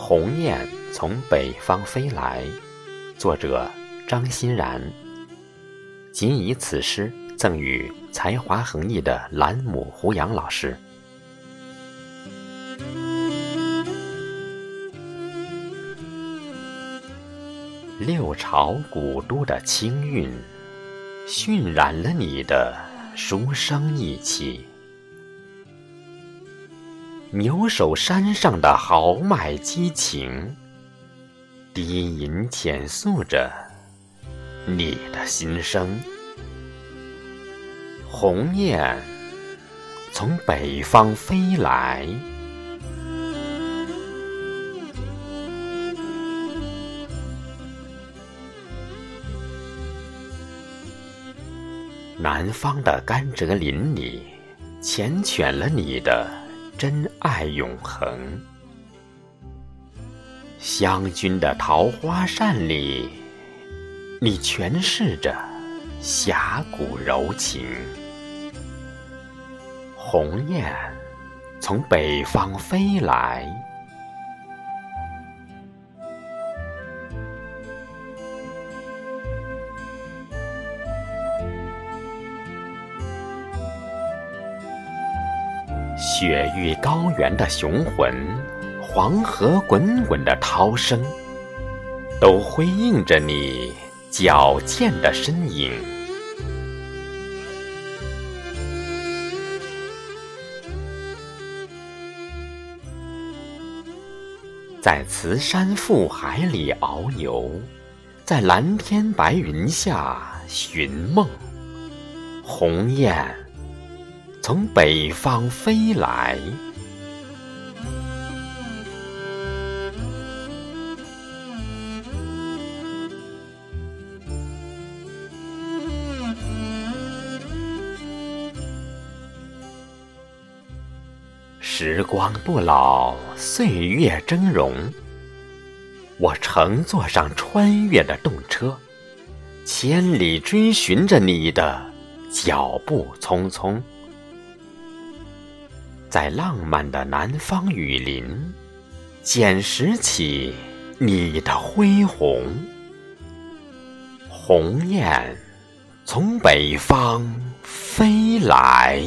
鸿雁从北方飞来，作者张欣然。仅以此诗赠予才华横溢的兰姆胡杨老师。六朝古都的清韵，熏染了你的书生意气。牛首山上的豪迈激情，低吟浅诉着你的心声。鸿雁从北方飞来，南方的甘蔗林里缱绻了你的。真爱永恒，湘君的桃花扇里，你诠释着侠骨柔情。鸿雁从北方飞来。雪域高原的雄浑，黄河滚滚的涛声，都辉映着你矫健的身影。在慈山腹海里遨游，在蓝天白云下寻梦，鸿雁。从北方飞来，时光不老，岁月峥嵘。我乘坐上穿越的动车，千里追寻着你的脚步匆匆。在浪漫的南方雨林，捡拾起你的恢宏。鸿雁从北方飞来。